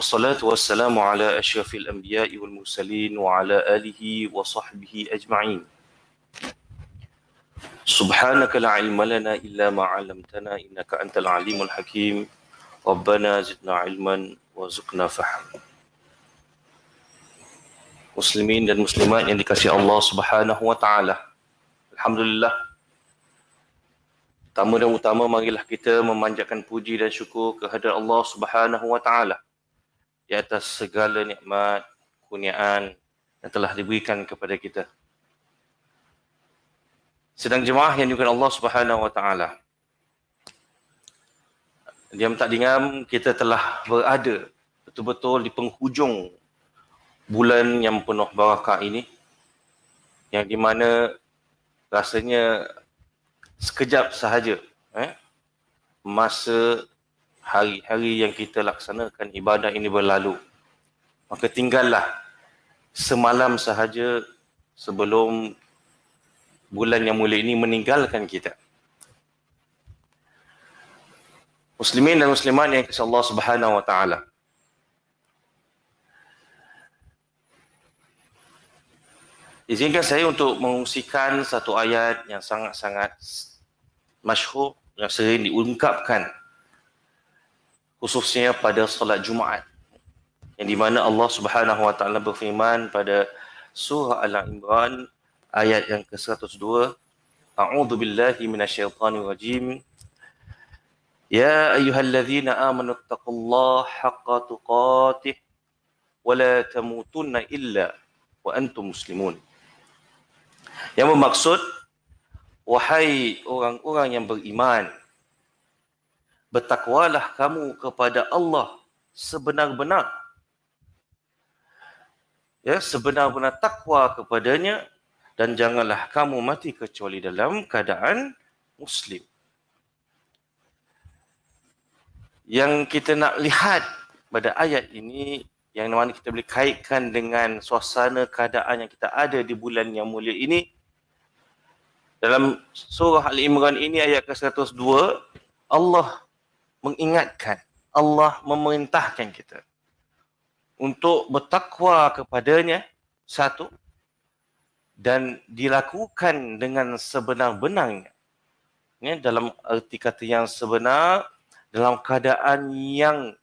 والصلاة والسلام على أشرف الأنبياء والمرسلين وعلى آله وصحبه أجمعين سبحانك لا علم لنا إلا ما علمتنا إنك أنت العليم الحكيم ربنا زدنا علما وزقنا فهما Muslimin dan Muslimat yang dikasihi Allah Subhanahu Wa Taala. Alhamdulillah. Pertama dan utama marilah kita memanjatkan puji dan syukur kehadrat Allah Subhanahu Wa Taala di atas segala nikmat, kurniaan yang telah diberikan kepada kita. Sedang jemaah yang juga Allah Subhanahu Wa Taala. Diam tak dingam kita telah berada betul-betul di penghujung bulan yang penuh barakah ini yang di mana rasanya sekejap sahaja eh, masa hari-hari yang kita laksanakan ibadah ini berlalu. Maka tinggallah semalam sahaja sebelum bulan yang mulia ini meninggalkan kita. Muslimin dan muslimat yang kasih Allah Subhanahu wa taala. Izinkan saya untuk mengungsikan satu ayat yang sangat-sangat masyhur yang sering diungkapkan khususnya pada solat Jumaat yang di mana Allah Subhanahu wa taala berfirman pada surah Al-Imran ayat yang ke-102 A'udzu billahi minasyaitonir rajim. Ya ayyuhalladzina amanu taqullaha haqqa tuqatih wa la tamutunna illa wa antum muslimun. Yang bermaksud, wahai orang-orang yang beriman, bertakwalah kamu kepada Allah sebenar-benar. Ya, sebenar-benar takwa kepadanya dan janganlah kamu mati kecuali dalam keadaan muslim. Yang kita nak lihat pada ayat ini yang mana kita boleh kaitkan dengan suasana keadaan yang kita ada di bulan yang mulia ini dalam surah Al-Imran ini ayat ke-102 Allah mengingatkan Allah memerintahkan kita untuk bertakwa kepadanya satu dan dilakukan dengan sebenar-benarnya ya, dalam arti kata yang sebenar dalam keadaan yang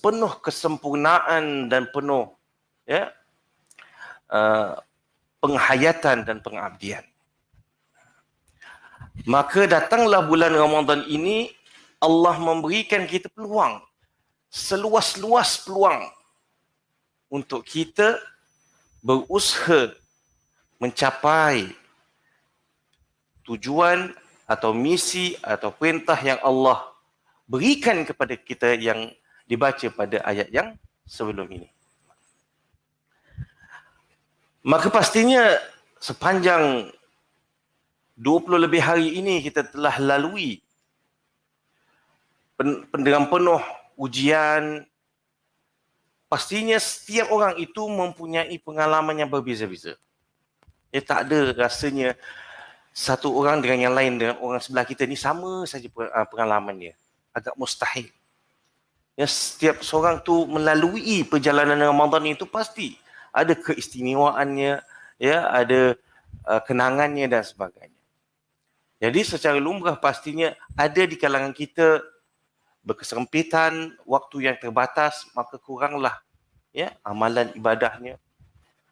penuh kesempurnaan dan penuh ya uh, penghayatan dan pengabdian. Maka datanglah bulan Ramadan ini Allah memberikan kita peluang seluas-luas peluang untuk kita berusaha mencapai tujuan atau misi atau perintah yang Allah berikan kepada kita yang dibaca pada ayat yang sebelum ini. Maka pastinya sepanjang 20 lebih hari ini kita telah lalui dengan penuh ujian. Pastinya setiap orang itu mempunyai pengalaman yang berbeza-beza. Ya tak ada rasanya satu orang dengan yang lain dengan orang sebelah kita ni sama saja pengalamannya. Agak mustahil yang setiap seorang tu melalui perjalanan Ramadan itu pasti ada keistimewaannya ya ada uh, kenangannya dan sebagainya jadi secara lumrah pastinya ada di kalangan kita berkesempitan waktu yang terbatas maka kuranglah ya amalan ibadahnya.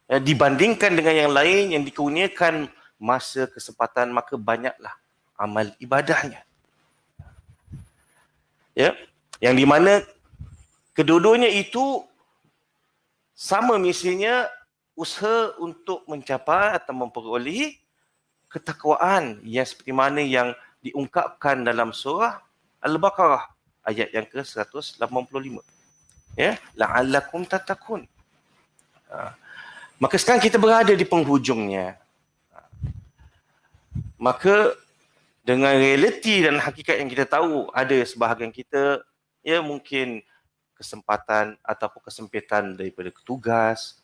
Ya, dibandingkan dengan yang lain yang dikurniakan masa kesempatan maka banyaklah amal ibadahnya. Ya yang di mana Kedua-duanya itu sama misinya usaha untuk mencapai atau memperoleh ketakwaan yang seperti mana yang diungkapkan dalam surah Al-Baqarah ayat yang ke-185. Ya, la'allakum tatakun. Ha. Maka sekarang kita berada di penghujungnya. Ha. Maka dengan realiti dan hakikat yang kita tahu ada sebahagian kita ya mungkin kesempatan ataupun kesempitan daripada tugas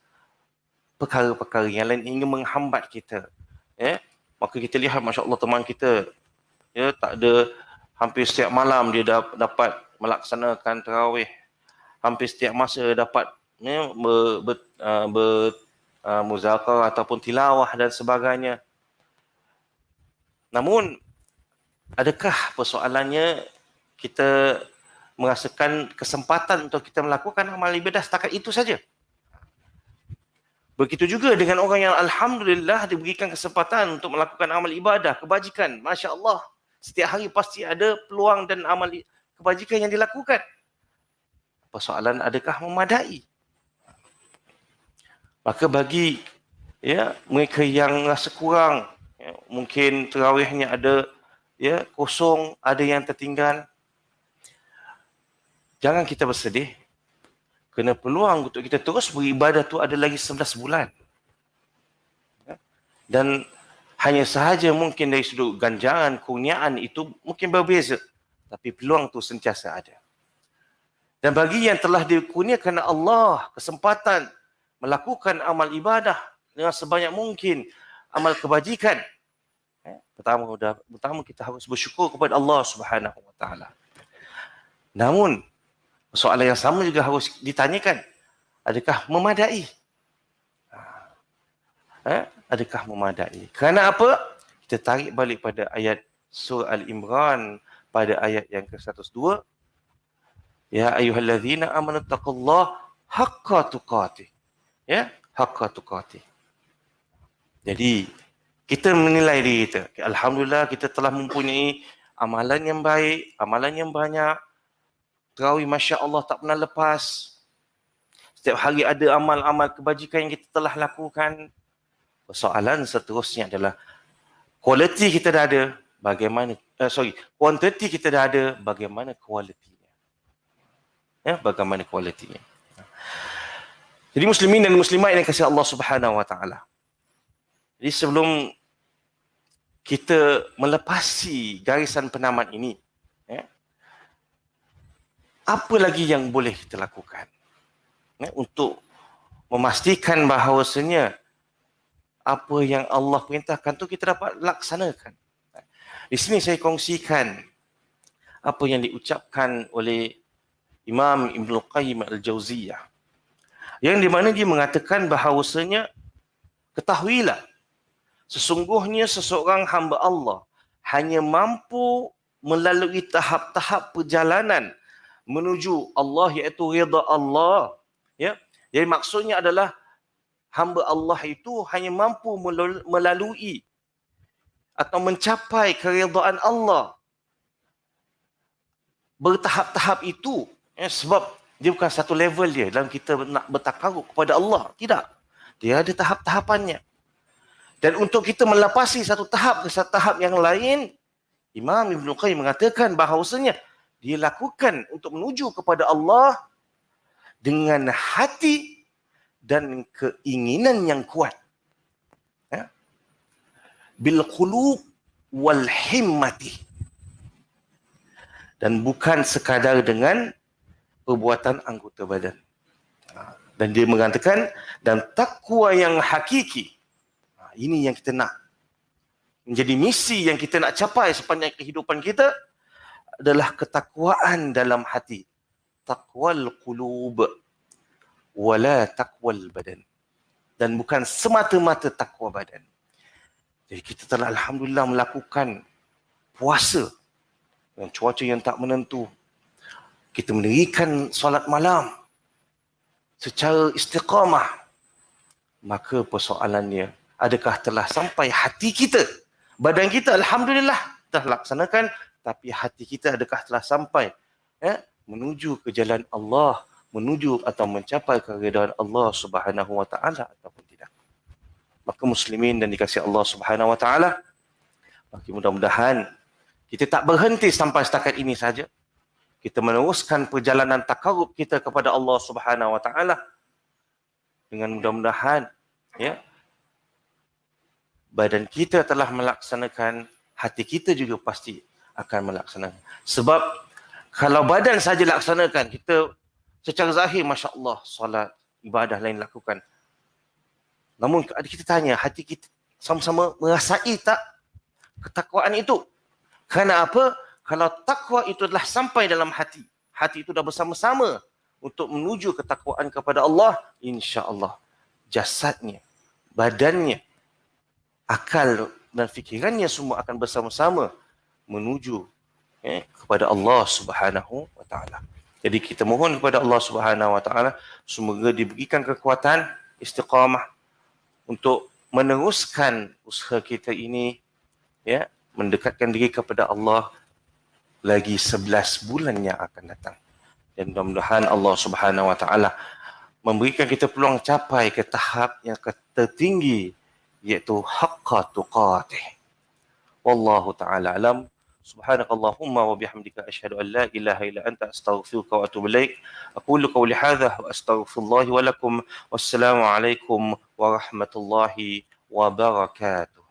perkara-perkara yang lain ingin menghambat kita ya maka kita lihat masya-Allah teman kita ya tak ada hampir setiap malam dia dapat melaksanakan tarawih hampir setiap masa dapat ya, ber, ber, ber ataupun tilawah dan sebagainya. Namun adakah persoalannya kita merasakan kesempatan untuk kita melakukan amal ibadah setakat itu saja? Begitu juga dengan orang yang Alhamdulillah diberikan kesempatan untuk melakukan amal ibadah, kebajikan. Masya Allah. Setiap hari pasti ada peluang dan amal kebajikan yang dilakukan. Persoalan adakah memadai? Maka bagi ya mereka yang rasa kurang, ya, mungkin terawihnya ada ya kosong, ada yang tertinggal. Jangan kita bersedih kena peluang untuk kita terus beribadah tu ada lagi 11 bulan. Ya. Dan hanya sahaja mungkin dari sudut ganjaran, kurniaan itu mungkin berbeza. Tapi peluang tu sentiasa ada. Dan bagi yang telah dikurniakan Allah kesempatan melakukan amal ibadah dengan sebanyak mungkin amal kebajikan. Ya. Pertama, pertama kita harus bersyukur kepada Allah Subhanahu Wa Taala. Namun soalan yang sama juga harus ditanyakan. Adakah memadai? Eh? Adakah memadai? Kerana apa? Kita tarik balik pada ayat surah Al-Imran pada ayat yang ke-102. Ya ayuhallazina amanu taqullah haqqa tuqatih. Ya, haqqa tuqatih. Jadi, kita menilai diri kita. Alhamdulillah kita telah mempunyai amalan yang baik, amalan yang banyak, Terawih Masya Allah tak pernah lepas. Setiap hari ada amal-amal kebajikan yang kita telah lakukan. Persoalan seterusnya adalah kualiti kita dah ada, bagaimana, uh, sorry, kuantiti kita dah ada, bagaimana kualitinya. Ya, bagaimana kualitinya. Jadi muslimin dan muslimat yang kasih Allah Subhanahu wa taala. Jadi sebelum kita melepasi garisan penamat ini, apa lagi yang boleh kita lakukan ya, untuk memastikan bahawasanya apa yang Allah perintahkan tu kita dapat laksanakan. Di sini saya kongsikan apa yang diucapkan oleh Imam Ibn Qayyim Al-Jauziyah. Yang di mana dia mengatakan bahawasanya ketahuilah sesungguhnya seseorang hamba Allah hanya mampu melalui tahap-tahap perjalanan menuju Allah iaitu redha Allah ya jadi maksudnya adalah hamba Allah itu hanya mampu melalui atau mencapai keredaan Allah. Bertahap-tahap itu ya, sebab dia bukan satu level dia dalam kita nak bertakaruk kepada Allah. Tidak. Dia ada tahap-tahapannya. Dan untuk kita melepasi satu tahap ke satu tahap yang lain Imam Ibn Qayyim mengatakan bahawasanya dilakukan untuk menuju kepada Allah dengan hati dan keinginan yang kuat. Ya. Bil qulub wal himmati. Dan bukan sekadar dengan perbuatan anggota badan. Ha. Dan dia mengatakan dan takwa yang hakiki. Ha, ini yang kita nak. Menjadi misi yang kita nak capai sepanjang kehidupan kita adalah ketakwaan dalam hati. Takwal qulub wala takwal badan. Dan bukan semata-mata takwa badan. Jadi kita telah Alhamdulillah melakukan puasa dengan cuaca yang tak menentu. Kita mendirikan solat malam secara istiqamah. Maka persoalannya, adakah telah sampai hati kita? Badan kita Alhamdulillah telah laksanakan tapi hati kita adakah telah sampai ya, menuju ke jalan Allah, menuju atau mencapai keridhaan Allah Subhanahu wa taala ataupun tidak. Maka muslimin dan dikasihi Allah Subhanahu wa taala, makin mudah-mudahan kita tak berhenti sampai setakat ini saja. Kita meneruskan perjalanan takarub kita kepada Allah Subhanahu wa taala dengan mudah-mudahan ya badan kita telah melaksanakan hati kita juga pasti akan melaksanakan. Sebab kalau badan saja laksanakan, kita secara zahir, Masya Allah, solat, ibadah lain lakukan. Namun kita tanya, hati kita sama-sama merasai tak ketakwaan itu? Kerana apa? Kalau takwa itu telah sampai dalam hati, hati itu dah bersama-sama untuk menuju ketakwaan kepada Allah, insya-Allah jasadnya, badannya, akal dan fikirannya semua akan bersama-sama menuju eh, kepada Allah Subhanahu wa taala. Jadi kita mohon kepada Allah Subhanahu wa taala semoga diberikan kekuatan istiqamah untuk meneruskan usaha kita ini ya mendekatkan diri kepada Allah lagi 11 bulan yang akan datang. Dan mudah-mudahan Allah Subhanahu Wa Taala memberikan kita peluang capai ke tahap yang tertinggi iaitu haqqa tuqatih. Wallahu taala alam. سبحانك اللهم وبحمدك أشهد أن لا إله إلا أنت أستغفرك وأتوب إليك. أقول قولي هذا وأستغفر الله ولكم. والسلام عليكم ورحمة الله وبركاته.